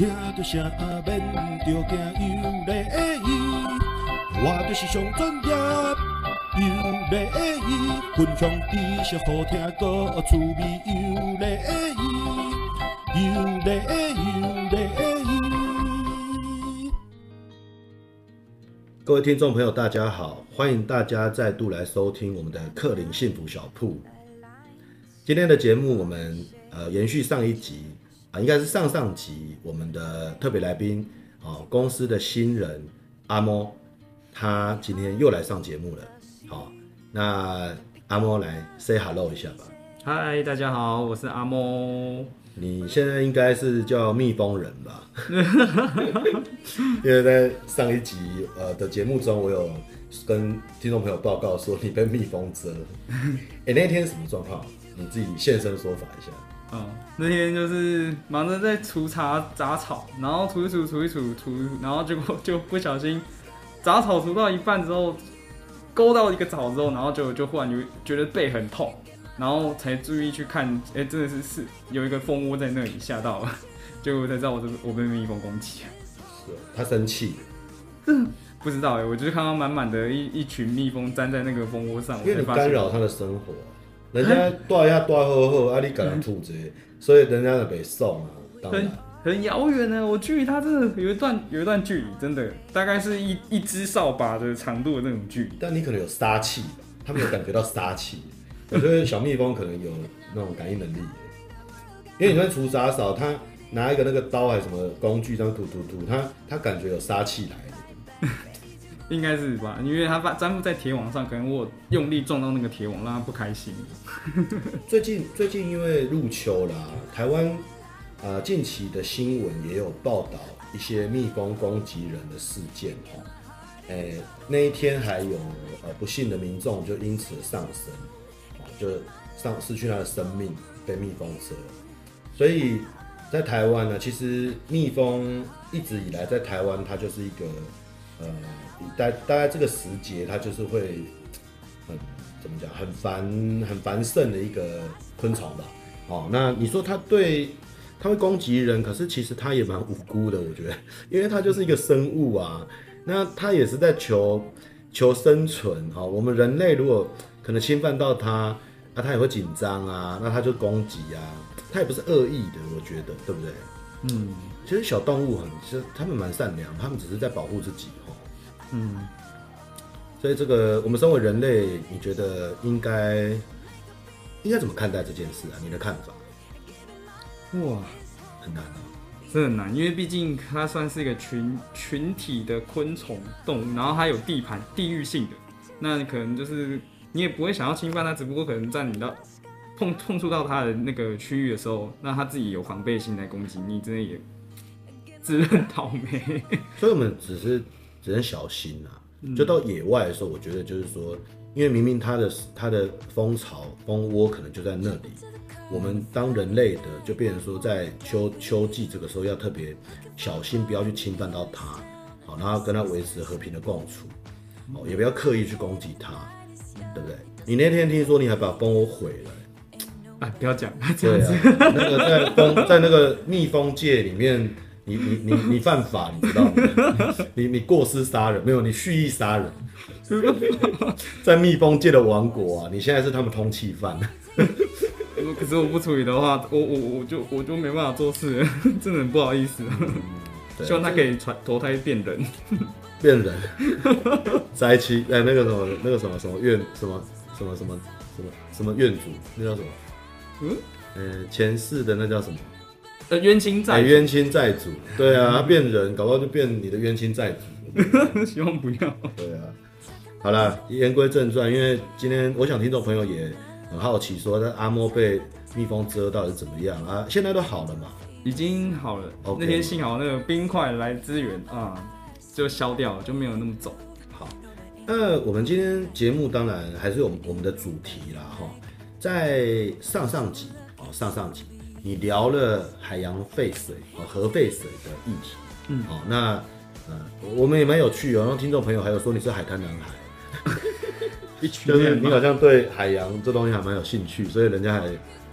听着声免着惊，有礼仪，我就是上专业，有礼仪，分享知识好听个趣味，有礼仪，有礼仪，有礼仪。各位听众朋友，大家好，欢迎大家再度来收听我们的克林幸福小铺。今天的节目，我们呃延续上一集。啊，应该是上上集我们的特别来宾，哦，公司的新人阿猫，他今天又来上节目了。好，那阿猫来 say hello 一下吧。嗨，大家好，我是阿猫。你现在应该是叫蜜蜂人吧？因为在上一集呃的节目中，我有跟听众朋友报告说你被蜜蜂蛰。哎，那天什么状况？你自己现身说法一下。嗯，那天就是忙着在除杂杂草，然后除一除，除一除，除，然后结果 就不小心杂草除到一半之后，勾到一个草之后，然后就就忽然就觉得背很痛，然后才注意去看，哎、欸，真的是是有一个蜂窝在那里，吓到了，结果才知道我这我被蜜蜂攻击。是，他生气？不知道哎，我就是看到满满的一一群蜜蜂粘在那个蜂窝上，因为你干扰他的生活。人家带呀带好好，啊你给他吐这，所以人家就被送啊。很很遥远呢，我距离他真的有一段有一段距离，真的大概是一一只扫把的长度的那种距离。但你可能有杀气，他没有感觉到杀气。我觉得小蜜蜂可能有那种感应能力，因为你说除杂扫，他拿一个那个刀还是什么工具这样吐吐吐，他他感觉有杀气来的。应该是吧，因为他把粘附在铁网上，可能我用力撞到那个铁网，让他不开心。最近最近因为入秋啦，台湾呃近期的新闻也有报道一些蜜蜂攻击人的事件哈，哎、欸、那一天还有呃不幸的民众就因此上升，就丧失去他的生命被蜜蜂蛰，所以在台湾呢，其实蜜蜂一直以来在台湾它就是一个呃。大大概这个时节，它就是会很怎么讲，很繁很繁盛的一个昆虫吧。哦，那你说它对它会攻击人，可是其实它也蛮无辜的，我觉得，因为它就是一个生物啊。那它也是在求求生存。哈、哦，我们人类如果可能侵犯到它，啊它也会紧张啊，那它就攻击啊。它也不是恶意的，我觉得，对不对？嗯，其实小动物很，其实它们蛮善良，它们只是在保护自己。嗯，所以这个我们身为人类，你觉得应该应该怎么看待这件事啊？你的看法？哇，很难啊，真的很难，因为毕竟它算是一个群群体的昆虫动物，然后它有地盘地域性的，那你可能就是你也不会想要侵犯它，只不过可能在你的碰碰触到它的那个区域的时候，那它自己有防备心来攻击你，真的也自认倒霉。所以我们只是。只能小心啊！就到野外的时候，我觉得就是说，因为明明它的它的蜂巢蜂窝可能就在那里，我们当人类的就变成说，在秋秋季这个时候要特别小心，不要去侵犯到它，好，然后跟它维持和平的共处，哦，也不要刻意去攻击它，对不对？你那天听说你还把蜂窝毁了，哎，不要讲，对啊，那个在蜂在那个蜜蜂界里面。你你你你犯法，你知道吗？你你过失杀人没有？你蓄意杀人，在蜜蜂界的王国啊！你现在是他们通缉犯。可是我不处理的话，我我我就我就没办法做事，真的很不好意思。希望他可以传投胎变人，变人，在一起哎，那个什么那个什么什么院什么什么什么什么什么院主，那叫什么？嗯，呃，前世的那叫什么？呃，冤亲债冤亲债主，对啊，他变人，搞不好就变你的冤亲债主。希望不要。对啊，好了，言归正传，因为今天我想听众朋友也很好奇，说那阿莫被蜜蜂蛰到底是怎么样啊？现在都好了嘛？已经好了。Okay. 那天幸好那个冰块来支援啊，就消掉了，就没有那么肿。好，那我们今天节目当然还是有我们的主题啦，哈，在上上集哦，上上集。你聊了海洋废水和核废水的议题，嗯，好，那呃，我们也蛮有趣哦。然后听众朋友还有说你是海滩男孩，就是你好像对海洋这东西还蛮有兴趣，所以人家还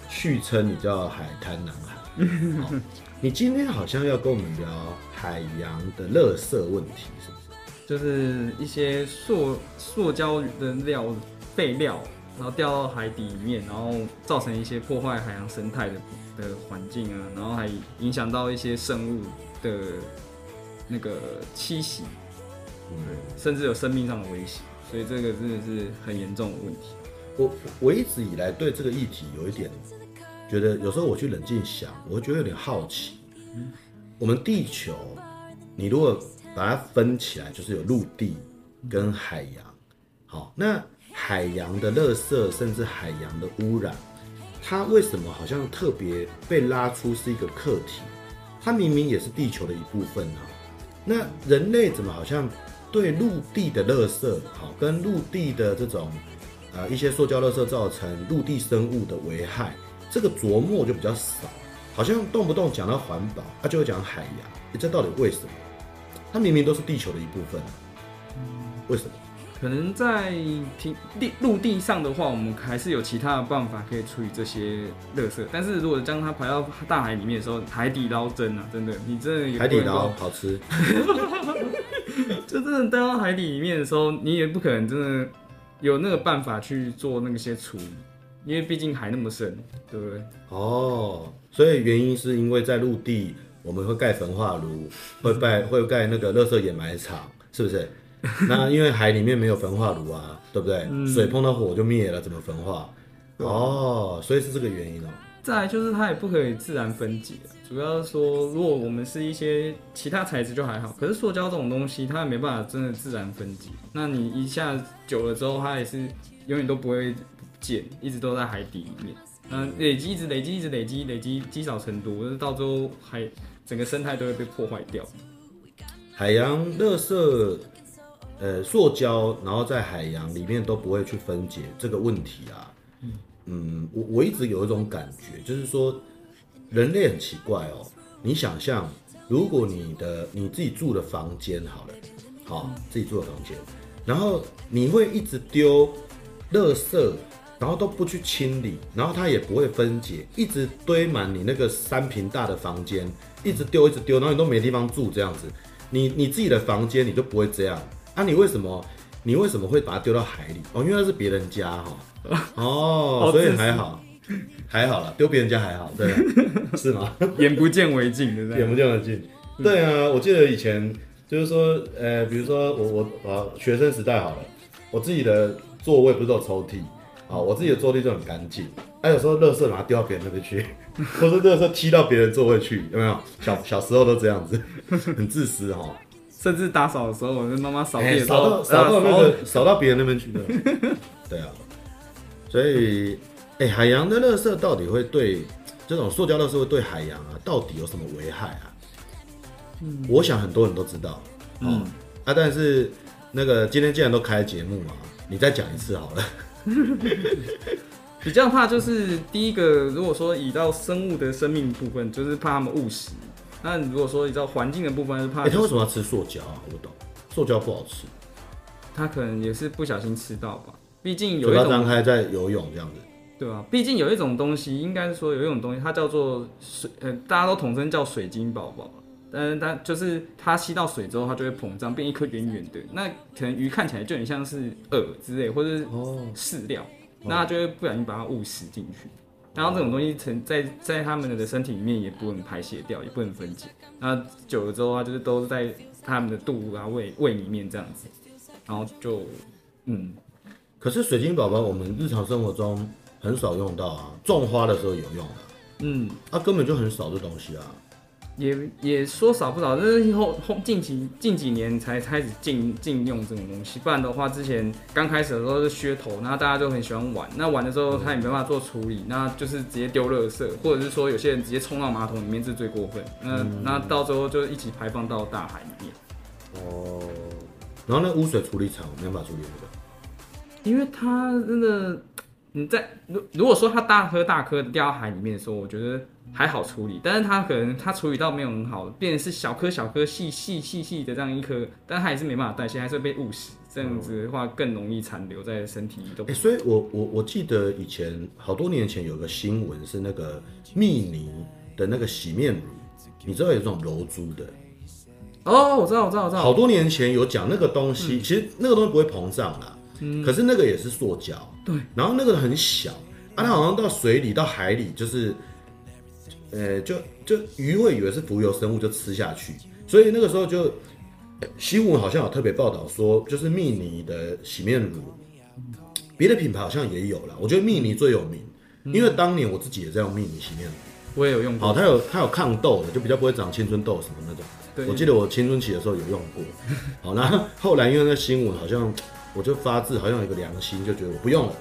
续称你叫海滩男孩。好，你今天好像要跟我们聊海洋的垃圾问题，是不是？就是一些塑塑胶的料废料，然后掉到海底里面，然后造成一些破坏海洋生态的的环境啊，然后还影响到一些生物的那个栖息，嗯，甚至有生命上的威胁，所以这个真的是很严重的问题。我我一直以来对这个议题有一点觉得，有时候我去冷静想，我会觉得有点好奇。嗯，我们地球，你如果把它分起来，就是有陆地跟海洋。好，那海洋的垃圾，甚至海洋的污染，它为什么好像特别被拉出是一个课题？它明明也是地球的一部分啊。那人类怎么好像对陆地的垃圾，好，跟陆地的这种呃一些塑胶垃圾造成陆地生物的危害，这个琢磨就比较少，好像动不动讲到环保，它就会讲海洋，这到底为什么？它明明都是地球的一部分，为什么？可能在平地陆地上的话，我们还是有其他的办法可以处理这些垃圾。但是如果将它排到大海里面的时候，海底捞针啊，真的，你真的也海底捞好吃，就真的带到海底里面的时候，你也不可能真的有那个办法去做那些处理，因为毕竟海那么深，对不对？哦，所以原因是因为在陆地。我们会盖焚化炉，会盖会盖那个垃圾掩埋场，是不是？那因为海里面没有焚化炉啊，对不对？嗯、水碰到火就灭了，怎么焚化？哦，所以是这个原因哦。再来就是它也不可以自然分解，主要是说如果我们是一些其他材质就还好，可是塑胶这种东西它也没办法真的自然分解。那你一下久了之后，它也是永远都不会不见，一直都在海底里面。嗯，累积一直累积一直累积累积积少成多，就是到最后海。整个生态都会被破坏掉。海洋垃圾，呃，塑胶，然后在海洋里面都不会去分解这个问题啊。嗯，我我一直有一种感觉，就是说人类很奇怪哦。你想象，如果你的你自己住的房间好了，好，自己住的房间，然后你会一直丢垃圾。然后都不去清理，然后它也不会分解，一直堆满你那个三平大的房间，一直丢一直丢，然后你都没地方住这样子。你你自己的房间你就不会这样啊？你为什么你为什么会把它丢到海里？哦，因为那是别人家哈。哦，所以还好，还好啦，丢别人家还好，对，是吗？眼不见为净，对不对？眼不见为净。对啊，我记得以前就是说，呃，比如说我我啊学生时代好了，我自己的座位不是都有抽屉。啊，我自己的座位就很干净，哎，有时候垃圾拿丢到别人那边去，或者垃圾踢到别人座位去，有没有？小小时候都这样子，很自私哈。甚至打扫的时候，我跟妈妈扫地的时候，扫到扫到那个扫到别人那边去的。对啊，所以，哎、欸，海洋的垃圾到底会对这种塑胶垃圾会对海洋啊，到底有什么危害啊？嗯，我想很多人都知道，嗯啊，但是那个今天既然都开节目嘛，你再讲一次好了。比较怕就是第一个，如果说以到生物的生命部分，就是怕他们误食。那如果说你知道环境的部分，是怕、就是。他为什么要吃塑胶啊？我不懂，塑胶不好吃。他可能也是不小心吃到吧。毕竟有一种。张开在游泳这样子。对啊，毕竟有一种东西，应该是说有一种东西，它叫做水，呃，大家都统称叫水晶宝宝。但是它就是它吸到水之后，它就会膨胀，变一颗圆圆的。那可能鱼看起来就很像是饵之类，或者是饲料，哦、那它就会不小心把它误食进去。然后这种东西存在在他们的身体里面也不能排泄掉，也不能分解。那久了之后，它就是都是在他们的肚啊、胃胃里面这样子，然后就嗯。可是水晶宝宝，我们日常生活中很少用到啊，种花的时候有用的。嗯，它、啊、根本就很少这东西啊。也也说少不少，但是后后近几近几年才开始禁禁用这种东西，不然的话之前刚开始的时候是噱头，然后大家都很喜欢玩，那玩的时候他也没办法做处理，那就是直接丢垃圾，或者是说有些人直接冲到马桶里面是最过分，那、嗯、那到时候就一起排放到大海里面。哦，然后那污水处理厂没办法处理这个，因为它真的你在如如果说它大颗大颗掉到海里面的时候，我觉得。还好处理，但是它可能它处理到没有很好，变成是小颗小颗细细细细的这样一颗，但它还是没办法代谢，还是会被误食。这样子的话更容易残留在身体里。哎、欸，所以我我我记得以前好多年前有个新闻是那个蜜妮的那个洗面乳，你知道有这种柔珠的。哦，我知道，我知道，我知道。好多年前有讲那个东西，嗯、其实那个东西不会膨胀啦，嗯，可是那个也是塑胶，对。然后那个很小，啊，它好像到水里、到海里，就是，呃，就就鱼会以为是浮游生物，就吃下去。所以那个时候就新闻好像有特别报道说，就是蜜妮的洗面乳，别的品牌好像也有啦。我觉得蜜妮最有名，因为当年我自己也在用蜜妮洗面乳，我也有用过。好，它有它有抗痘的，就比较不会长青春痘什么那种。我记得我青春期的时候有用过，好，那后来因为那新闻好像，我就发自好像有一个良心，就觉得我不用了，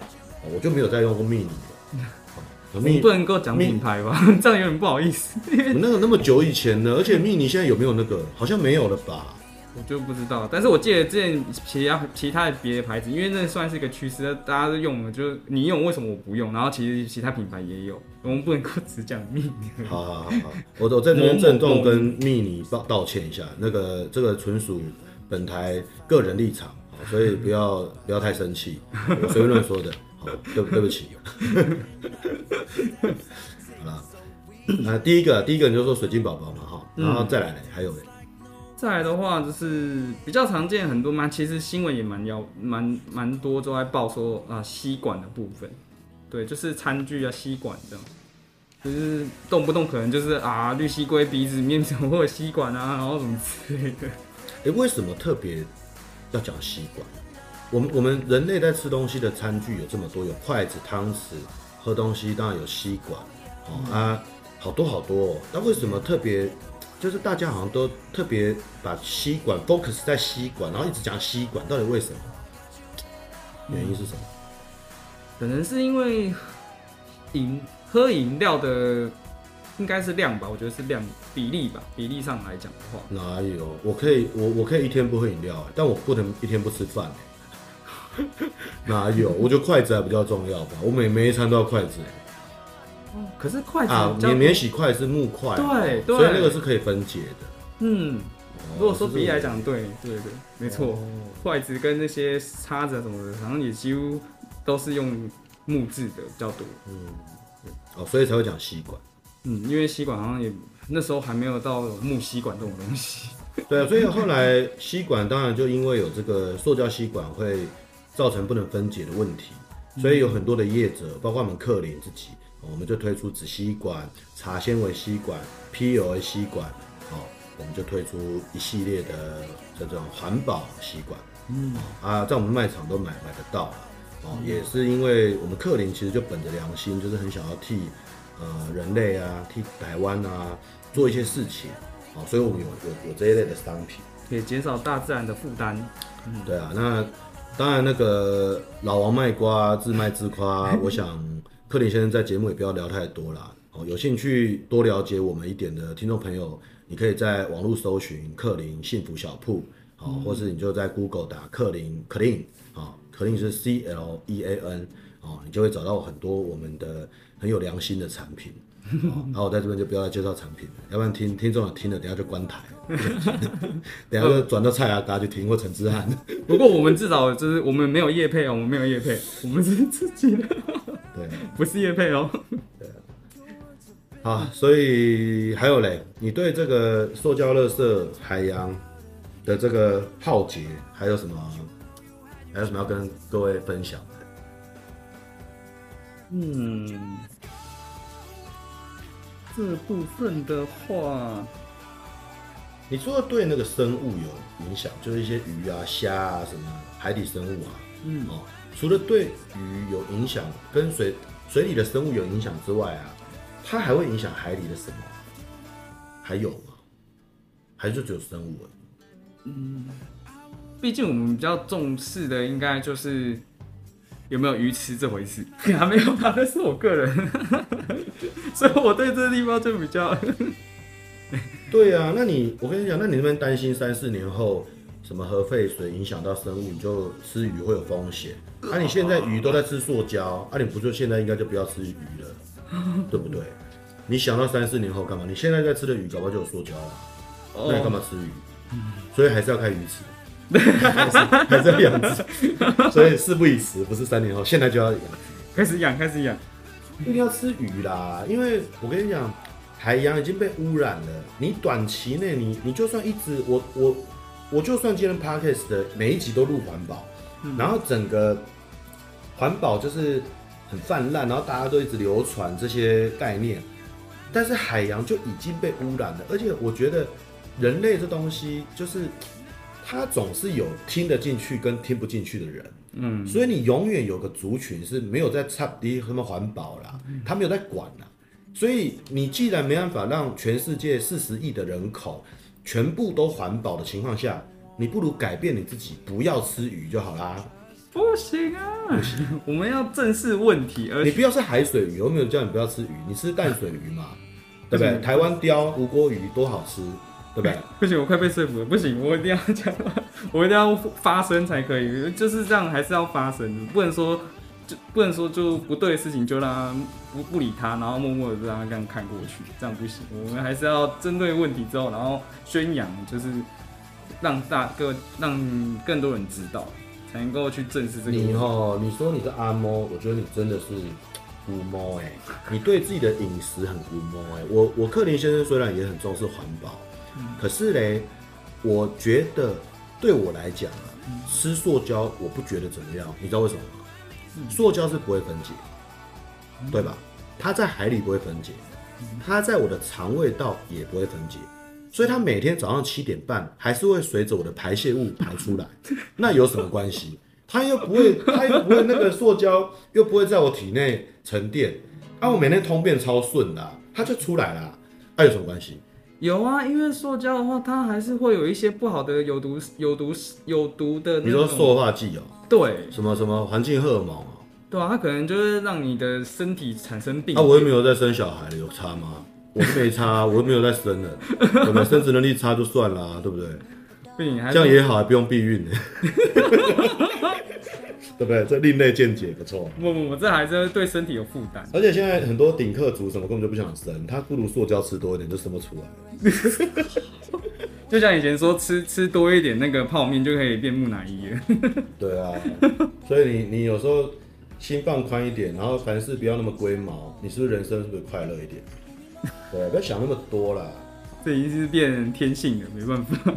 我就没有再用过蜜妮了。我们不能够讲品牌吧？这样有点不好意思。那个那么久以前呢，而且蜜妮现在有没有那个？好像没有了吧？我就不知道，但是我记得之前其他其他的别的牌子，因为那算是一个趋势，大家都用了，就是你用为什么我不用？然后其实其他品牌也有，我们不能够只讲蜜妮。好好好好，我我在这边郑重跟蜜妮道道歉一下，那个这个纯属本台个人立场，所以不要不要太生气，我随便乱说的，好，对对不起。好了，那第一个第一个你就说水晶宝宝嘛哈，然后再来呢，还有嘞。再来的话，就是比较常见很多嘛，其实新闻也蛮要蛮蛮多都在报说啊吸管的部分，对，就是餐具啊吸管这样，就是动不动可能就是啊绿吸龟鼻子里面怎么会有吸管啊，然后什么之类的。哎、欸，为什么特别要讲吸管？我们我们人类在吃东西的餐具有这么多，有筷子、汤匙，喝东西当然有吸管，哦、嗯、啊，好多好多、哦。那为什么特别？就是大家好像都特别把吸管 focus 在吸管，然后一直讲吸管，到底为什么？原因是什么？可能是因为饮喝饮料的应该是量吧，我觉得是量比例吧，比例上来讲的话。哪有？我可以，我我可以一天不喝饮料，但我不能一天不吃饭。哪有？我觉得筷子还比较重要吧，我每每一餐都要筷子。可是筷子啊，免免洗筷是木筷，对，对，所以那个是可以分解的。嗯，如果说比例来讲，对，对对，没错，筷子跟那些叉子什么的，好像也几乎都是用木质的比较多。嗯，哦，所以才会讲吸管。嗯，因为吸管好像也那时候还没有到木吸管这种东西。对啊，所以后来吸管当然就因为有这个塑胶吸管会造成不能分解的问题，所以有很多的业者，包括我们克林自己。我们就推出纸吸管、茶纤维吸管、PUA 吸管，哦，我们就推出一系列的这种环保吸管，嗯啊，在我们卖场都买买得到了，哦，也是因为我们克林其实就本着良心，就是很想要替呃人类啊、替台湾啊做一些事情，哦，所以我们有有有这一类的商品，可以减少大自然的负担。嗯，对啊，那当然那个老王卖瓜，自卖自夸，我想。克林先生在节目也不要聊太多啦。哦，有兴趣多了解我们一点的听众朋友，你可以在网络搜寻克林幸福小铺，好，或是你就在 Google 打克林 Clean，好，Clean 是 C L E A N，哦，你就会找到很多我们的很有良心的产品。然后我在这边就不要再介绍产品了，要不然听听众有听了，等下就关台，等下就转到蔡阿嘎去听或陈之汉。不过我们至少就是我们没有业配哦，我们没有业配，我们是自己的。对，不是业配哦。对，好，所以还有嘞，你对这个塑胶垃圾海洋的这个浩劫，还有什么？还有什么要跟各位分享的？嗯，这部分的话，你说对那个生物有影响，就是一些鱼啊、虾啊什么海底生物啊，嗯哦。除了对鱼有影响，跟水水里的生物有影响之外啊，它还会影响海里的什么？还有吗？还是只有生物？嗯，毕竟我们比较重视的应该就是有没有鱼吃这回事。还没有吧？那是我个人，所以我对这个地方就比较。对啊，那你我跟你讲，那你那边担心三四年后？什么核废水影响到生物，你就吃鱼会有风险。啊，你现在鱼都在吃塑胶，啊，你不就现在应该就不要吃鱼了，对不对？你想到三四年后干嘛？你现在在吃的鱼，搞不好就有塑胶了，那你干嘛吃鱼？所以还是要看鱼池，还是还是要养殖。所以事不宜迟，不是三年后，现在就要养，开始养，开始养，一定要吃鱼啦。因为我跟你讲，海洋已经被污染了，你短期内你你就算一直我我我就算今天 Podcast 的每一集都录环保，嗯、然后整个环保就是很泛滥，然后大家都一直流传这些概念，但是海洋就已经被污染了，而且我觉得人类这东西就是他总是有听得进去跟听不进去的人，嗯，所以你永远有个族群是没有在插低什么环保啦，他没有在管啦。所以你既然没办法让全世界四十亿的人口全部都环保的情况下，你不如改变你自己，不要吃鱼就好啦。不行啊，不行，我们要正视问题。而你不要吃海水鱼，我没有叫你不要吃鱼，你吃淡水鱼嘛，对不对？台湾鯛、吴锅鱼多好吃，对不对？不行，我快被说服了。不行，我一定要讲，我一定要发声才可以。就是这样，还是要发声，不能说。就不能说就不对的事情就让他不不理他，然后默默的让他这样看过去，这样不行。我们还是要针对问题之后，然后宣扬，就是让大个让更多人知道，才能够去正视这个。你哦，你说你是阿猫，我觉得你真的是乌猫哎，你对自己的饮食很乌猫哎。我我克林先生虽然也很重视环保，嗯、可是嘞，我觉得对我来讲啊，嗯、吃塑胶我不觉得怎么样，你知道为什么吗？塑胶是不会分解，对吧？它在海里不会分解，它在我的肠胃道也不会分解，所以它每天早上七点半还是会随着我的排泄物排出来。那有什么关系？它又不会，它又不会那个塑胶又不会在我体内沉淀，啊，我每天通便超顺的，它就出来了。那有什么关系？有啊，因为塑胶的话，它还是会有一些不好的有毒、有毒、有毒的。你说塑化剂哦？对，什么什么环境荷尔蒙啊？对啊，它可能就是让你的身体产生病。啊，我又没有在生小孩，有差吗？我是没差，我又没有在生了，我们生殖能力差就算了，对不对？这样也好，还不用避孕。对不对？这另类见解不错。不不不，这还是对身体有负担。而且现在很多顶客族什么根本就不想生，他不如塑胶吃多一点就生不出来。就像以前说吃吃多一点那个泡面就可以变木乃伊了。对啊，所以你你有时候心放宽一点，然后凡事不要那么龟毛，你是不是人生是不是快乐一点？对，不要想那么多啦。这已经是变天性了，没办法。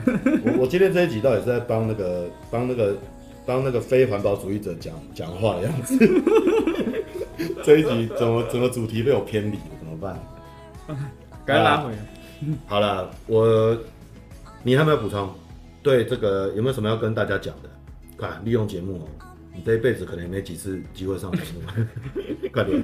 我我今天这一集到底是在帮那个帮那个。当那个非环保主义者讲讲话的样子，这一集怎么怎么主题被我偏离了？怎么办？该拉回来。好了，我你还没有补充？对这个有没有什么要跟大家讲的？快利用节目哦！你这一辈子可能也没几次机会上节目，快点！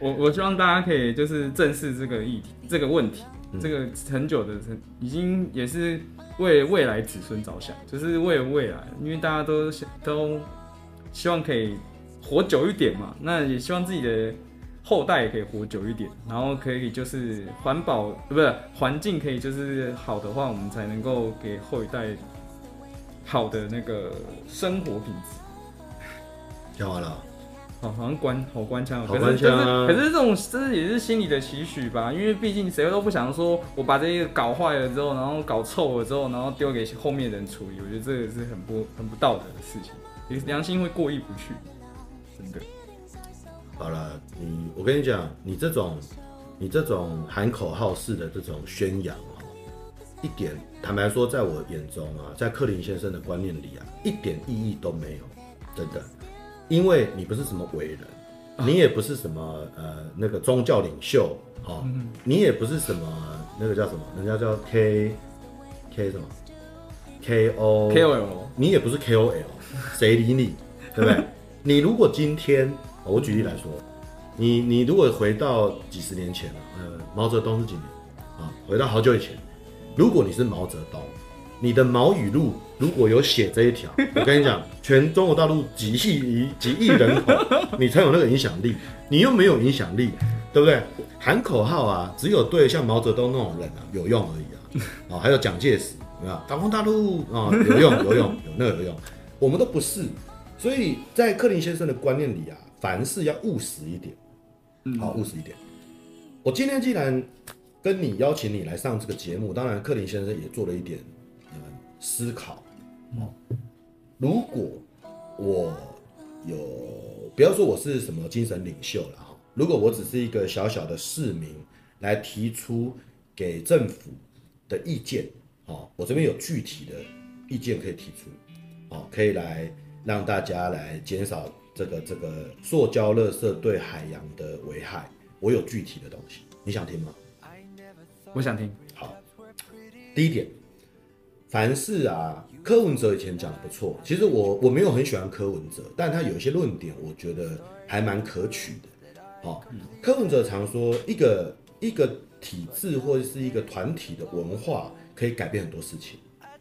我我希望大家可以就是正视这个议题，这个问题。这个很久的，已经也是为未来子孙着想，就是为了未来，因为大家都都希望可以活久一点嘛，那也希望自己的后代也可以活久一点，然后可以就是环保，不是环境可以就是好的话，我们才能够给后一代好的那个生活品质。讲完了。好像关好官腔，好官腔啊，可是可是这种这是也是心里的期许吧，因为毕竟谁都不想说我把这个搞坏了之后，然后搞臭了之后，然后丢给后面的人处理，我觉得这个是很不很不道德的事情，良心会过意不去，真的。好了，你我跟你讲，你这种你这种喊口号式的这种宣扬哦，一点坦白说，在我眼中啊，在克林先生的观念里啊，一点意义都没有，真的。因为你不是什么伟人，你也不是什么呃那个宗教领袖，哦，嗯、你也不是什么那个叫什么，人家叫 K K 什么 K O K O L，你也不是 K O L，谁理你，对不对？你如果今天，我举例来说，你你如果回到几十年前了，呃，毛泽东是几年啊？回到好久以前，如果你是毛泽东。你的毛语录如果有写这一条，我跟你讲，全中国大陆几亿几亿人口，你才有那个影响力。你又没有影响力，对不对？喊口号啊，只有对像毛泽东那种人啊有用而已啊。啊，还有蒋介石，有没有？打攻大陆啊，有用有用有那个有用。我们都不是，所以在克林先生的观念里啊，凡事要务实一点，好务实一点。我今天既然跟你邀请你来上这个节目，当然克林先生也做了一点。思考，如果我有，不要说我是什么精神领袖了哈，如果我只是一个小小的市民，来提出给政府的意见，哦，我这边有具体的意见可以提出，哦，可以来让大家来减少这个这个塑胶垃圾对海洋的危害。我有具体的东西，你想听吗？我想听。好，第一点，凡事啊，柯文哲以前讲的不错，其实我我没有很喜欢柯文哲，但他有一些论点，我觉得还蛮可取的。好，柯文哲常说一个一个体制或者是一个团体的文化可以改变很多事情，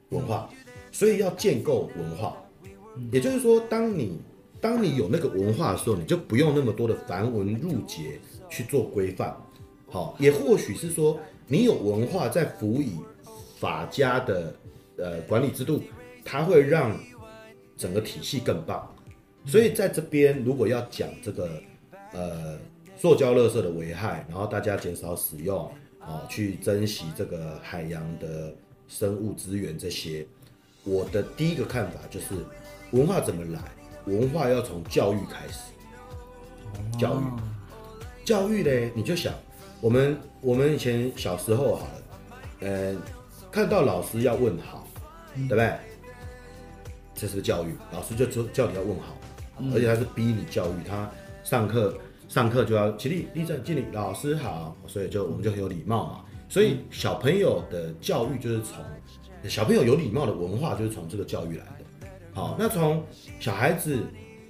文化，所以要建构文化，也就是说，当你当你有那个文化的时候，你就不用那么多的繁文缛节去做规范。好，也或许是说你有文化在辅以法家的呃管理制度，它会让整个体系更棒。所以在这边如果要讲这个呃。塑胶垃圾的危害，然后大家减少使用，啊，去珍惜这个海洋的生物资源。这些，我的第一个看法就是，文化怎么来？文化要从教育开始。教育，教育呢？你就想，我们我们以前小时候好了，呃，看到老师要问好，对不对？这是个教育，老师就就叫你要问好，而且他是逼你教育他上课。上课就要起立、立正、敬礼，老师好，所以就我们就很有礼貌嘛。所以小朋友的教育就是从小朋友有礼貌的文化就是从这个教育来的。好，那从小孩子，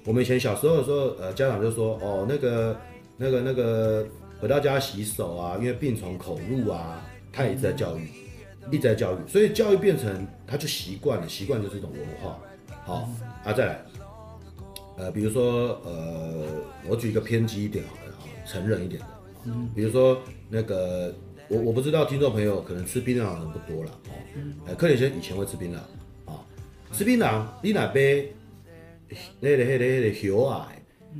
我们以前小时候的时候，呃，家长就说，哦，那个、那个、那个回到家洗手啊，因为病从口入啊，他也是在教育，一直在教育，所以教育变成他就习惯了，习惯就是一种文化。好，啊，再来。呃，比如说，呃，我举一个偏激一点好了啊，成人一点的，嗯，比如说那个，我我不知道听众朋友可能吃槟榔的人不多了哦，呃，柯林先生以前会吃槟榔啊，吃槟榔，你那杯那个那个那个小啊，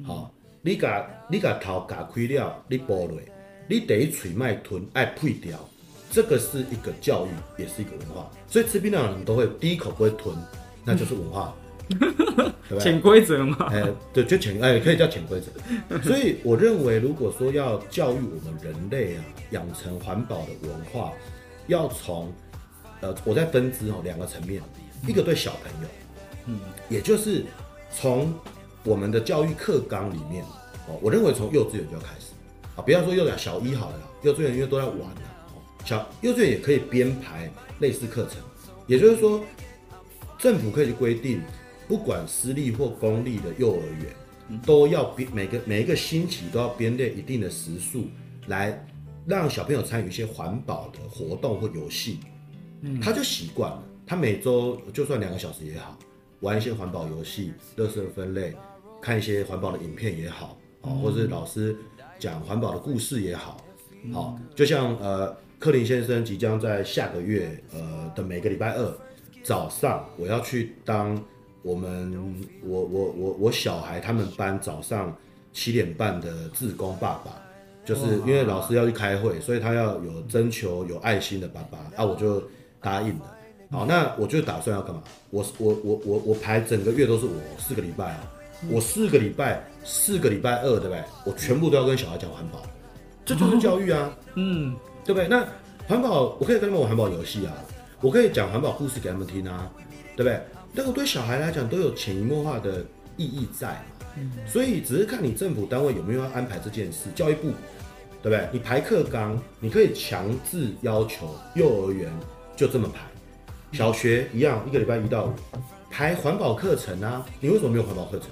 好，你把你把头夹开了，你剥落，你第一嘴麦吞爱配掉，这个是一个教育，也是一个文化，所以吃槟榔的人都会第一口不会吞，那就是文化。潜规则嘛，哎，对，就潜，哎，可以叫潜规则。所以我认为，如果说要教育我们人类啊，养成环保的文化，要从，呃，我在分支哦，两个层面，一个对小朋友，嗯，也就是从我们的教育课纲里面，哦，我认为从幼稚园就要开始，啊，不要说幼儿小一好了，幼稚园因为都在玩了，小幼稚园也可以编排类似课程，也就是说，政府可以规定。不管私立或公立的幼儿园，都要编每个每一个星期都要编列一定的时数，来让小朋友参与一些环保的活动或游戏，他就习惯了。他每周就算两个小时也好，玩一些环保游戏、垃圾分类、看一些环保的影片也好，啊，或者是老师讲环保的故事也好，好，就像呃，柯林先生即将在下个月呃的每个礼拜二早上，我要去当。我们我我我我小孩他们班早上七点半的志工爸爸，就是因为老师要去开会，所以他要有征求有爱心的爸爸啊，我就答应了。好，那我就打算要干嘛？我我我我我排整个月都是我四个礼拜啊，我四个礼拜四个礼拜二对不对？我全部都要跟小孩讲环保，这就是教育啊，嗯，对不对？那环保我可以跟他们玩环保游戏啊，我可以讲环保故事给他们听啊，对不对？那个对小孩来讲都有潜移默化的意义在，所以只是看你政府单位有没有要安排这件事。教育部，对不对？你排课纲，你可以强制要求幼儿园就这么排，小学一样，一个礼拜一到五排环保课程啊。你为什么没有环保课程？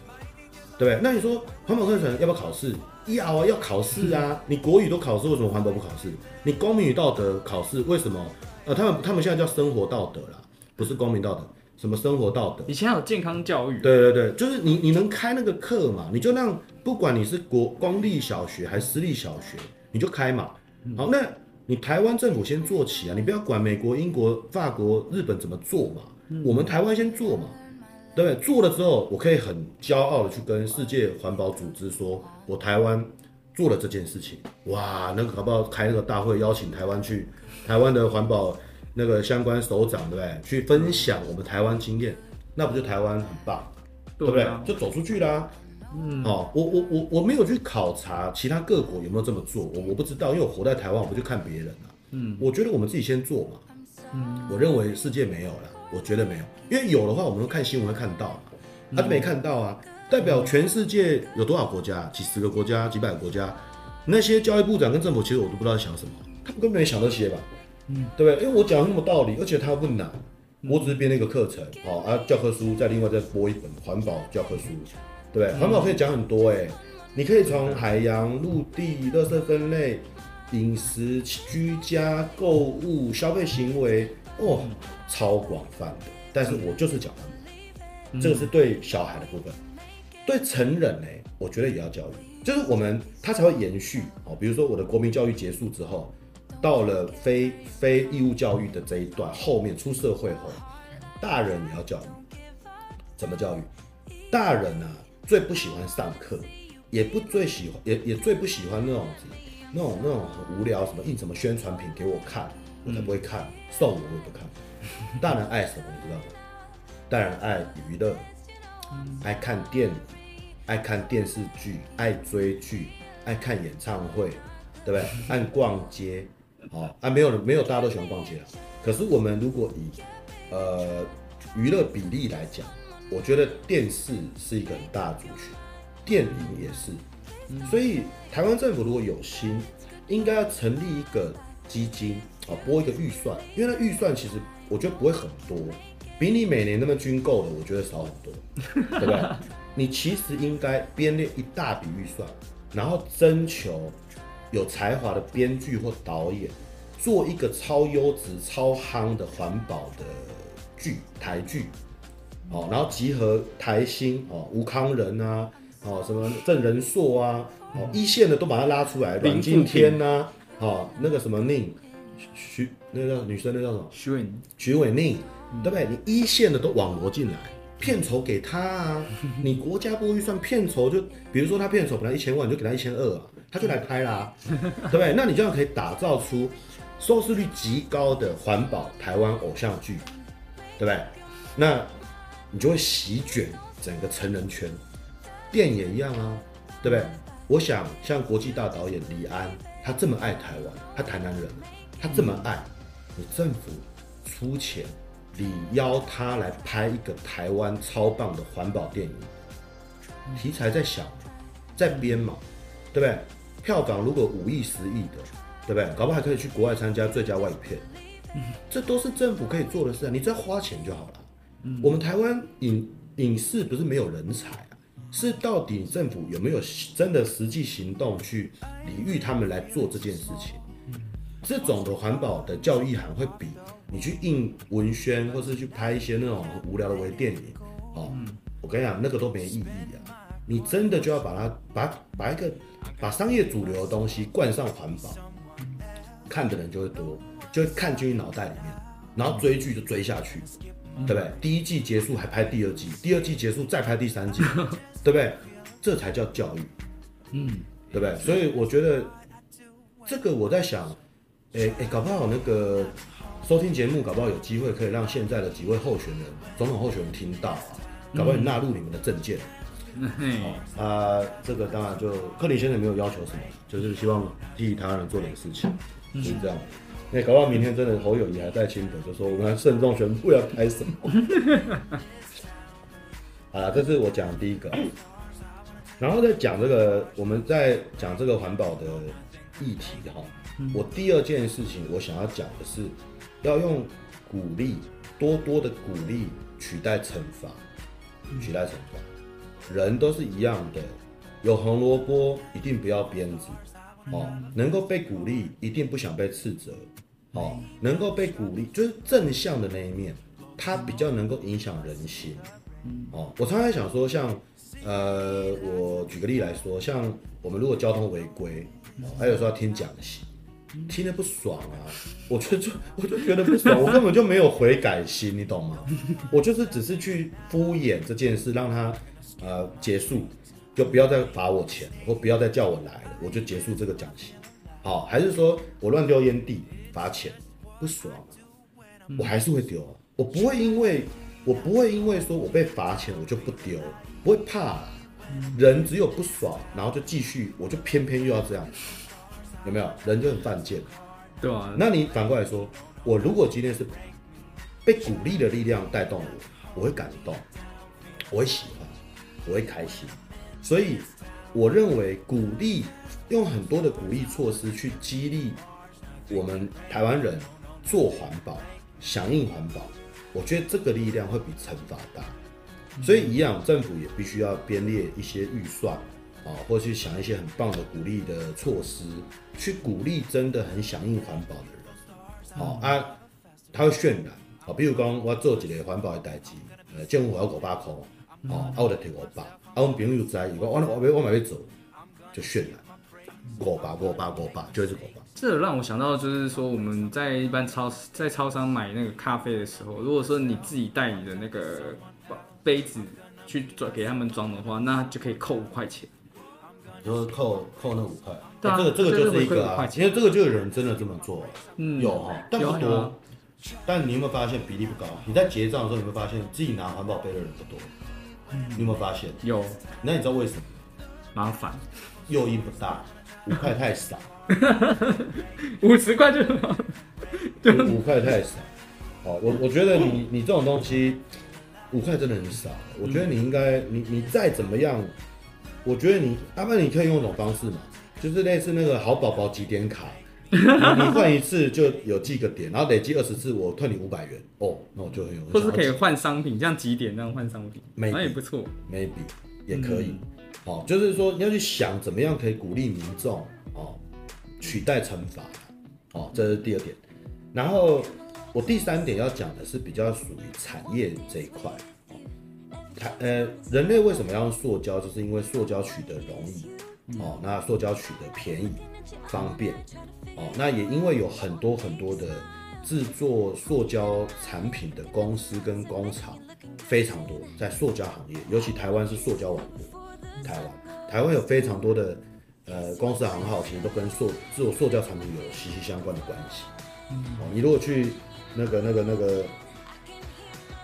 对不对？那你说环保课程要不要考试？要啊，要考试啊。你国语都考试，为什么环保不考试？你公民与道德考试为什么？呃，他们他们现在叫生活道德啦，不是公民道德。什么生活道德？以前有健康教育。对对对，就是你你能开那个课嘛？你就让不管你是国公立小学还是私立小学，你就开嘛。好，那你台湾政府先做起啊，你不要管美国、英国、法国、日本怎么做嘛，我们台湾先做嘛，对不对？做了之后，我可以很骄傲的去跟世界环保组织说，我台湾做了这件事情。哇，那个搞不好开那个大会，邀请台湾去，台湾的环保。那个相关首长对不对？去分享我们台湾经验，那不就台湾很棒，对不对？就走出去啦。嗯，哦，我我我我没有去考察其他各国有没有这么做，我我不知道，因为我活在台湾，我不去看别人啊。嗯，我觉得我们自己先做嘛。嗯，我认为世界没有了，我觉得没有，因为有的话，我们都看新闻会看到嘛，他就没看到啊，代表全世界有多少国家？几十个国家，几百个国家，那些教育部长跟政府，其实我都不知道在想什么，他们根本没想这些吧？嗯，对不对？因为我讲那么道理，而且它不难，我只是编了一个课程，好啊，教科书再另外再播一本环保教科书，对不对？环保可以讲很多哎，你可以从海洋、陆地、垃圾分类。饮食、居家、购物、消费行为，哦，超广泛的。但是我就是讲他们，这个是对小孩的部分，对成人呢，我觉得也要教育，就是我们他才会延续哦。比如说我的国民教育结束之后，到了非非义务教育的这一段，后面出社会后，大人也要教育，怎么教育？大人呢、啊，最不喜欢上课，也不最喜欢，也也最不喜欢那种。那种那种很无聊，什么印什么宣传品给我看，我才不会看；送我我也不看。大人爱什么你知道吗？大人爱娱乐，爱看电影，爱看电视剧，爱追剧，爱看演唱会，对不对？爱逛街，好啊，没有没有，大家都喜欢逛街啊。可是我们如果以呃娱乐比例来讲，我觉得电视是一个很大的族群，电影也是。所以台湾政府如果有心，应该要成立一个基金啊，拨一个预算，因为那预算其实我觉得不会很多，比你每年那么军购的，我觉得少很多，对不对？你其实应该编列一大笔预算，然后征求有才华的编剧或导演，做一个超优质、超夯的环保的剧台剧，哦，然后集合台星哦，吴康仁啊。哦，什么郑仁硕啊，哦，一线的都把它拉出来，阮经天呐，哦，那个什么宁徐，那个女生那叫什么？徐伟宁，徐伟宁，对不对？你一线的都网罗进来，片酬给他啊，你国家拨预算片酬就，比如说他片酬本来一千万，你就给他一千二啊，他就来拍啦，对不对？那你这样可以打造出收视率极高的环保台湾偶像剧，对不对？那你就会席卷整个成人圈。电影也一样啊，对不对？我想像国际大导演李安，他这么爱台湾，他台南人，他这么爱，你政府出钱，你邀他来拍一个台湾超棒的环保电影，题材在想，在编嘛，对不对？票房如果五亿、十亿的，对不对？搞不好还可以去国外参加最佳外语片，这都是政府可以做的事啊，你只要花钱就好了。我们台湾影影视不是没有人才啊。是到底政府有没有真的实际行动去礼遇他们来做这件事情？这种的环保的教育意涵会比你去印文宣或是去拍一些那种无聊的微电影，哦，我跟你讲，那个都没意义啊！你真的就要把它把把一个把商业主流的东西冠上环保，看的人就会多，就会看进脑袋里面，然后追剧就追下去。对不对？第一季结束还拍第二季，第二季结束再拍第三季，对不对？这才叫教育，嗯，对不对？所以我觉得这个我在想，哎哎，搞不好那个收听节目，搞不好有机会可以让现在的几位候选人，总统候选人听到，搞不好纳入你们的政见。嗯哦、啊，这个当然就克林先生没有要求什么，就是希望替台湾人做点事情，就是这样。那、欸、搞不好明天真的侯友谊还在清德，就说我们慎重宣布要开什么。啊，这是我讲的第一个，然后再讲这个，我们在讲这个环保的议题哈。我第二件事情我想要讲的是，要用鼓励，多多的鼓励取代惩罚，取代惩罚。人都是一样的，有红萝卜一定不要鞭子哦，能够被鼓励一定不想被斥责。哦，能够被鼓励，就是正向的那一面，它比较能够影响人心。哦，我常常想说，像，呃，我举个例来说，像我们如果交通违规，还有时候要听讲习，听得不爽啊，我就就 我就觉得不爽，我根本就没有悔改心，你懂吗？我就是只是去敷衍这件事，让他呃结束，就不要再罚我钱，或不要再叫我来了，我就结束这个讲习。好，还是说我乱丢烟蒂？罚钱不爽，我还是会丢。我不会因为，我不会因为说我被罚钱我就不丢，不会怕。人只有不爽，然后就继续，我就偏偏又要这样，有没有？人就很犯贱，对啊。那你反过来说，我如果今天是被鼓励的力量带动我，我会感动，我会喜欢，我会开心。所以我认为鼓励用很多的鼓励措施去激励我们台湾人做环保、响应环保，我觉得这个力量会比惩罚大。所以一样，政府也必须要编列一些预算啊，或去想一些很棒的鼓励的措施，去鼓励真的很响应环保的人。好啊，他会渲染啊，比如讲我做一个环保的代志，呃，政府要五百块，哦，啊，我就提五百，啊，我们朋友在，如果我我我买要走，就渲染五百五百五百，就是五百。这让我想到，就是说我们在一般超在超商买那个咖啡的时候，如果说你自己带你的那个。杯子去装给他们装的话，那就可以扣五块钱，就是扣扣那五块。对啊，这个这个就是一个啊，其实这个就有人真的这么做，嗯，有哈，但不多。但你有没有发现比例不高？你在结账的时候，你有没有发现自己拿环保杯的人不多？你有没有发现？有。那你知道为什么？麻烦，诱因不大，五块太少。五十块就就五块太少。好，我我觉得你你这种东西。五块真的很少，我觉得你应该，你你再怎么样，我觉得你，阿曼你可以用一种方式嘛，就是类似那个好宝宝几点卡，你换一次就有几个点，然后累积二十次，我退你五百元，哦，那我就很有，或是可以换商品，像几点那样换商品，那也不错，maybe 也可以，哦，就是说你要去想怎么样可以鼓励民众，哦，取代惩罚，哦，这是第二点，然后。我第三点要讲的是比较属于产业这一块，台呃，人类为什么要用塑胶？就是因为塑胶取得容易，哦，那塑胶取得便宜、方便，哦，那也因为有很多很多的制作塑胶产品的公司跟工厂非常多，在塑胶行业，尤其台湾是塑胶王国，台湾台湾有非常多的呃公司行号，其实都跟塑制作塑胶产品有息息相关的关系。哦，你如果去那个、那个、那个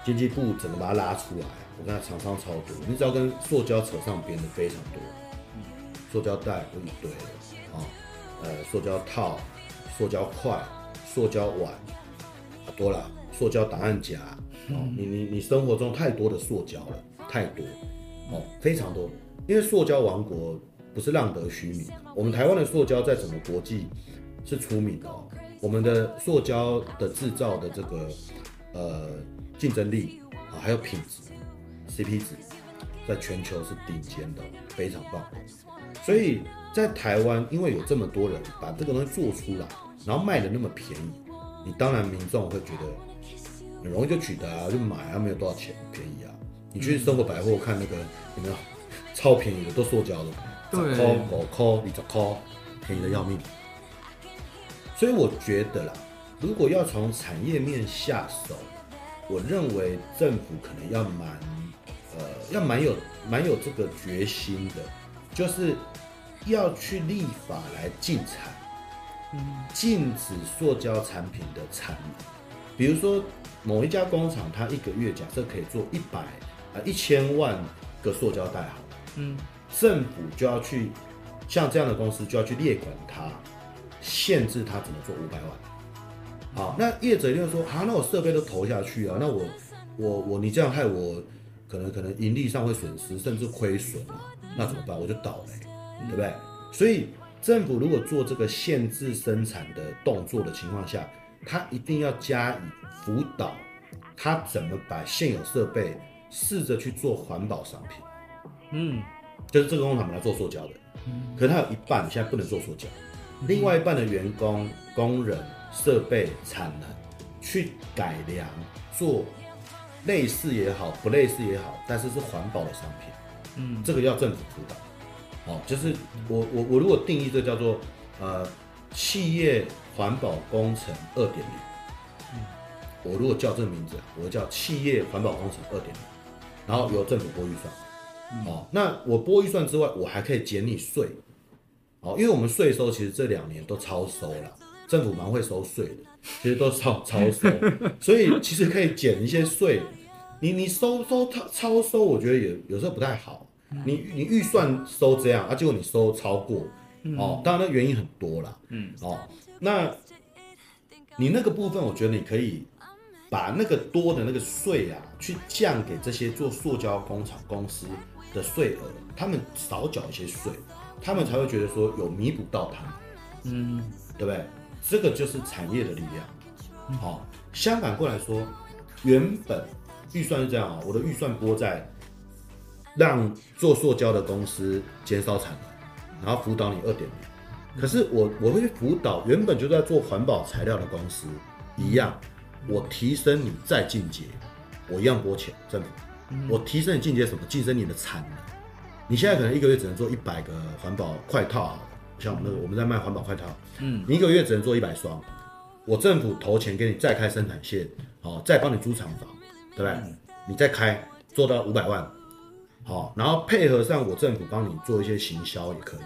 经济部整个把它拉出来，我看厂商超多，你只要跟塑胶扯上边的非常多，塑胶袋有一堆了啊，呃，塑胶套、塑胶块、塑胶碗，好多了，塑胶档案夹，哦，你你你生活中太多的塑胶了，太多，哦，非常多，因为塑胶王国不是浪得虚名，我们台湾的塑胶在整个国际是出名的哦。我们的塑胶的制造的这个呃竞争力啊，还有品质 CP 值，在全球是顶尖的，非常棒。所以在台湾，因为有这么多人把这个东西做出来，然后卖的那么便宜，你当然民众会觉得很容易就取得啊，就买啊，没有多少钱，便宜啊。你去生活百货看那个有没有 超便宜的，都塑胶的，十块、五块、二十块，便宜的要命。所以我觉得啦，如果要从产业面下手，我认为政府可能要蛮，呃，要蛮有蛮有这个决心的，就是要去立法来禁产，嗯禁止塑胶产品的产能。比如说某一家工厂，它一个月假设可以做一百啊一千万个塑胶袋，好，嗯，政府就要去像这样的公司就要去列管它。限制它只能做五百万，好，那业者就说，啊，那我设备都投下去啊，那我我我你这样害我，可能可能盈利上会损失，甚至亏损啊，那怎么办？我就倒霉，对不对？所以政府如果做这个限制生产的动作的情况下，他一定要加以辅导，他怎么把现有设备试着去做环保商品，嗯，就是这个工厂本来做塑胶的，可是他有一半现在不能做塑胶。另外一半的员工、工人、设备、产能，去改良做类似也好，不类似也好，但是是环保的商品。嗯，这个要政府主导。哦，就是我我我如果定义这叫做呃企业环保工程二点零。嗯，我如果叫这个名字，我叫企业环保工程二点零，然后由政府拨预算。哦，那我拨预算之外，我还可以减你税。哦，因为我们税收其实这两年都超收了，政府蛮会收税的，其实都超超收，所以其实可以减一些税。你你收收超超收，我觉得也有时候不太好，你你预算收这样啊，结果你收超过，哦，当然那原因很多啦，嗯，哦，那你那个部分，我觉得你可以把那个多的那个税啊，去降给这些做塑胶工厂公司的税额，他们少缴一些税，他们才会觉得说有弥补到他们，嗯，对不对？这个就是产业的力量，好，相反过来说，原本预算是这样啊，我的预算拨在。让做塑胶的公司减少产能，然后辅导你二点零。可是我我会辅导原本就在做环保材料的公司一样，我提升你再进阶，我一样拨钱政府。我提升你进阶什么？晋升你的产能。你现在可能一个月只能做一百个环保快套，像那个我们在卖环保快套，嗯，你一个月只能做一百双。我政府投钱给你再开生产线，好，再帮你租厂房，对不对？你再开做到五百万。好，然后配合上我政府帮你做一些行销也可以，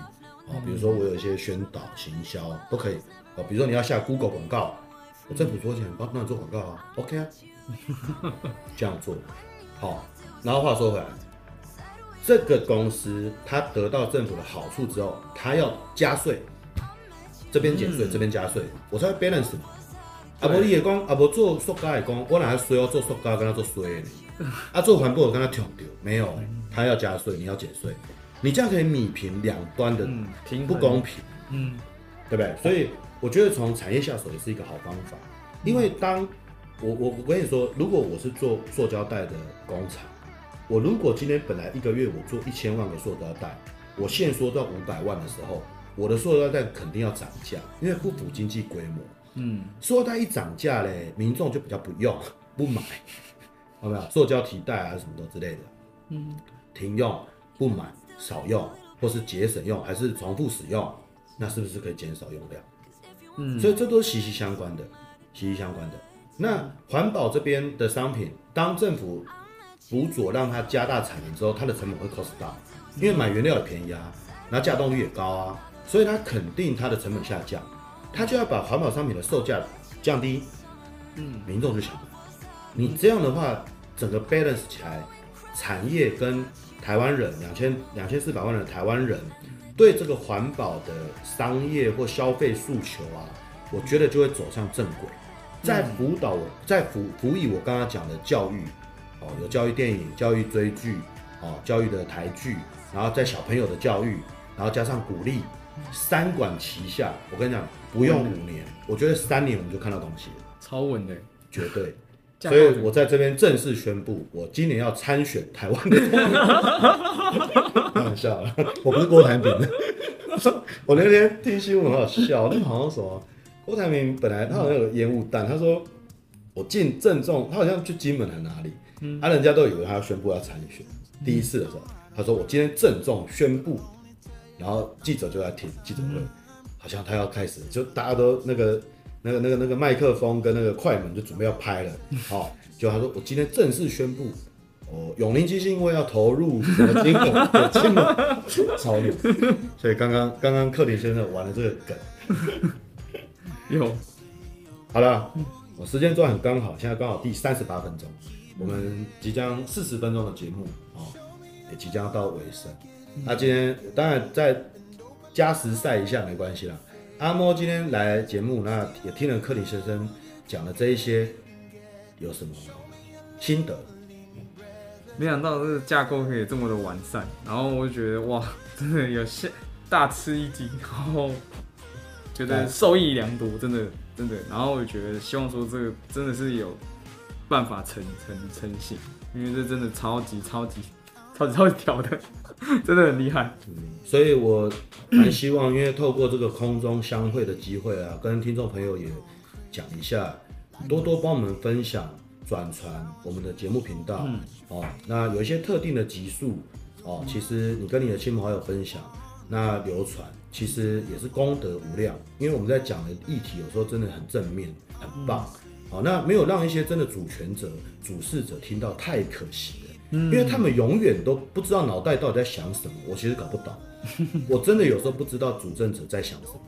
好，比如说我有一些宣导行销都可以，哦，比如说你要下 Google 广告，我政府多钱帮帮你做广告啊，OK 啊，这样做，好，然后话说回来，这个公司它得到政府的好处之后，它要加税，这边减税，这边加税，我才会 balance 嘛，啊不，你也讲啊不做塑胶也讲，我哪还需要做塑胶跟他做税呢？啊，做环保我跟他挑掉，没有。他要加税，你要减税，你这样可以弭平两端的不公平，嗯，对不对？所以我觉得从产业下手也是一个好方法，因为当我我我跟你说，如果我是做塑胶袋的工厂，我如果今天本来一个月我做一千万个塑胶袋，我现缩到五百万的时候，我的塑胶袋肯定要涨价，因为不符经济规模，嗯，塑料袋一涨价嘞，民众就比较不用不买，有没有？塑胶提袋啊什么的之类的，嗯。停用、不买、少用，或是节省用，还是重复使用，那是不是可以减少用量？嗯，所以这都是息息相关的，息息相关的。那环保这边的商品，当政府辅佐让它加大产能之后，它的成本会 cost down，因为买原料也便宜啊，那稼动率也高啊，所以它肯定它的成本下降，它就要把环保商品的售价降低，嗯，民众就想，你这样的话，整个 balance 起来。产业跟台湾人两千两千四百万的台湾人对这个环保的商业或消费诉求啊，我觉得就会走上正轨。在辅导我，在辅辅以我刚刚讲的教育，哦，有教育电影、教育追剧，哦，教育的台剧，然后在小朋友的教育，然后加上鼓励，三管齐下。我跟你讲，不用五年，我觉得三年我们就看到东西了，超稳的，绝对。所以我在这边正式宣布，我今年要参选台湾的。开玩笑了，我不是郭台铭。我那天听新闻很好笑，那好像什么郭台铭本来他好像有个烟雾弹，他说我进郑重，他好像去金门还哪里，他、啊、人家都以为他要宣布要参选。第一次的时候，他说我今天郑重宣布，然后记者就在听记者会，好像他要开始，就大家都那个。那个、那个、那个麦克风跟那个快门就准备要拍了，好、哦，就他说我今天正式宣布，哦，永宁基金会要投入什么金额？金额超牛，所以刚刚刚刚克林先生玩了这个梗，有，好了，我时间抓很刚好，现在刚好第三十八分钟，我们即将四十分钟的节目哦，也即将要到尾声，那今天当然再加时赛一下没关系啦。阿莫今天来节目，那也听了克里先生讲的这一些，有什么心得？没想到这个架构可以这么的完善，然后我就觉得哇，真的有些大吃一惊，然后觉得受益良多，真的真的。然后我觉得希望说这个真的是有办法成成成型，因为这真的超级超级超级超级屌的。真的很厉害，嗯，所以我蛮希望，因为透过这个空中相会的机会啊，跟听众朋友也讲一下，多多帮我们分享、转传我们的节目频道，嗯、哦，那有一些特定的集数，哦，其实你跟你的亲朋好友分享，那流传，其实也是功德无量，因为我们在讲的议题有时候真的很正面，很棒，好、哦，那没有让一些真的主权者、主事者听到，太可惜了。因为他们永远都不知道脑袋到底在想什么，我其实搞不懂，我真的有时候不知道主政者在想什么，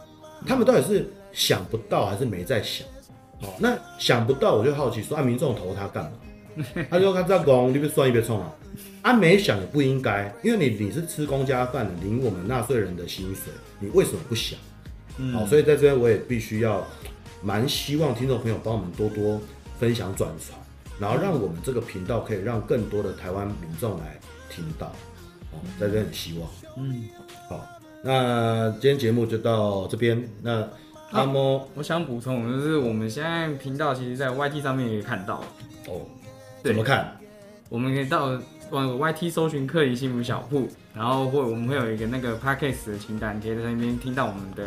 他们到底是想不到还是没在想？好，那想不到我就好奇说，啊，民众投他干嘛？他说他在讲，你别算一别冲啊，啊没想也不应该，因为你你是吃公家饭的，领我们纳税人的薪水，你为什么不想？嗯、好，所以在这边我也必须要蛮希望听众朋友帮我们多多分享转传，然后让我们这个频道可以让更多的台湾民众来听到，哦，在这很希望，嗯，好，那今天节目就到这边，那。阿莫、啊，我想补充，就是我们现在频道其实，在 YT 上面也可以看到哦。怎么看？我们可以到往 YT 搜寻“克林幸福小铺”，然后会我们会有一个那个 Podcast 的清单，可以在那边听到我们的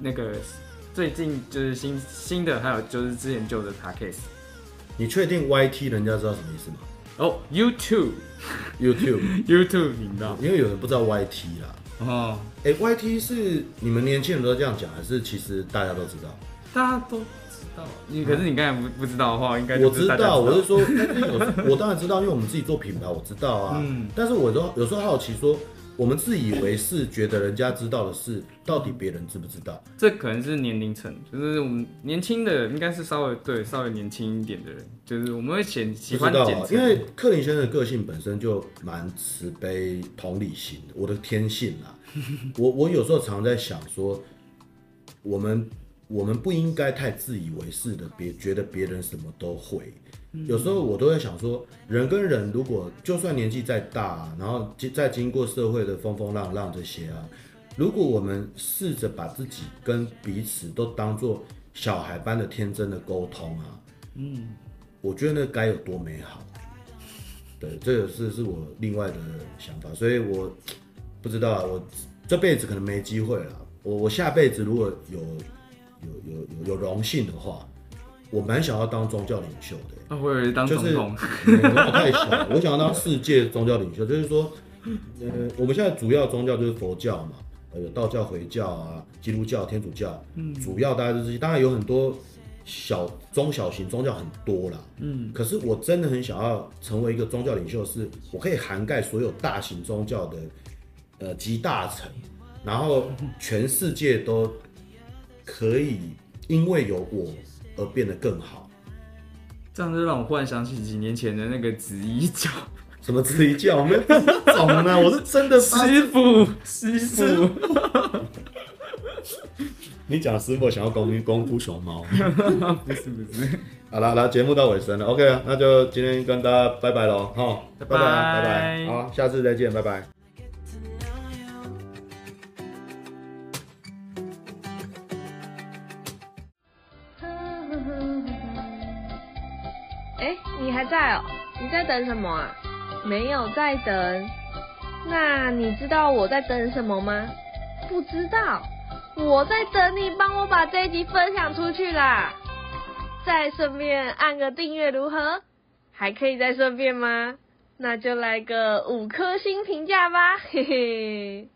那个最近就是新新的，还有就是之前旧的 Podcast。你确定 YT 人家知道什么意思吗？哦，YouTube，YouTube，YouTube 频道，因为有人不知道 YT 啦。哦，哎、欸、，YT 是你们年轻人都这样讲，还是其实大家都知道？大家都知道。你可是你刚才不不知道的话，应该我知道。我是说，我当然知道，因为我们自己做品牌，我知道啊。嗯。但是我都有时候好奇说。我们自以为是，觉得人家知道的事，到底别人知不知道？这可能是年龄层，就是我们年轻的，应该是稍微对稍微年轻一点的人，就是我们会喜喜欢简称。因为克林先生的个性本身就蛮慈悲、同理心的，我的天性啊。我我有时候常在想说，我们我们不应该太自以为是的，别觉得别人什么都会。有时候我都在想说，人跟人如果就算年纪再大，然后经再经过社会的风风浪浪这些啊，如果我们试着把自己跟彼此都当做小孩般的天真的沟通啊，嗯，我觉得那该有多美好。对，这个是是我另外的想法，所以我不知道啊，我这辈子可能没机会了。我我下辈子如果有有有有有荣幸的话。我蛮想要当宗教领袖的，那我以为当总统，就是我太小，我想要当世界宗教领袖，就是说，呃，我们现在主要宗教就是佛教嘛，呃，有道教、回教啊，基督教、天主教，嗯，主要大家就是当然有很多小中小型宗教很多啦，嗯，可是我真的很想要成为一个宗教领袖，是我可以涵盖所有大型宗教的，呃，集大成，然后全世界都可以因为有我。而变得更好，这样就让我忽然想起几年前的那个紫衣教。什么紫衣教？我没懂呢，我是真的师傅，师傅。你讲师傅想要功功夫熊猫？不是不是。好了，来节目到尾声了，OK 那就今天跟大家拜拜喽，哈，拜拜拜拜，好，下次再见，拜拜。还在哦，你在等什么啊？没有在等。那你知道我在等什么吗？不知道。我在等你帮我把这一集分享出去啦，再顺便按个订阅如何？还可以再顺便吗？那就来个五颗星评价吧，嘿嘿。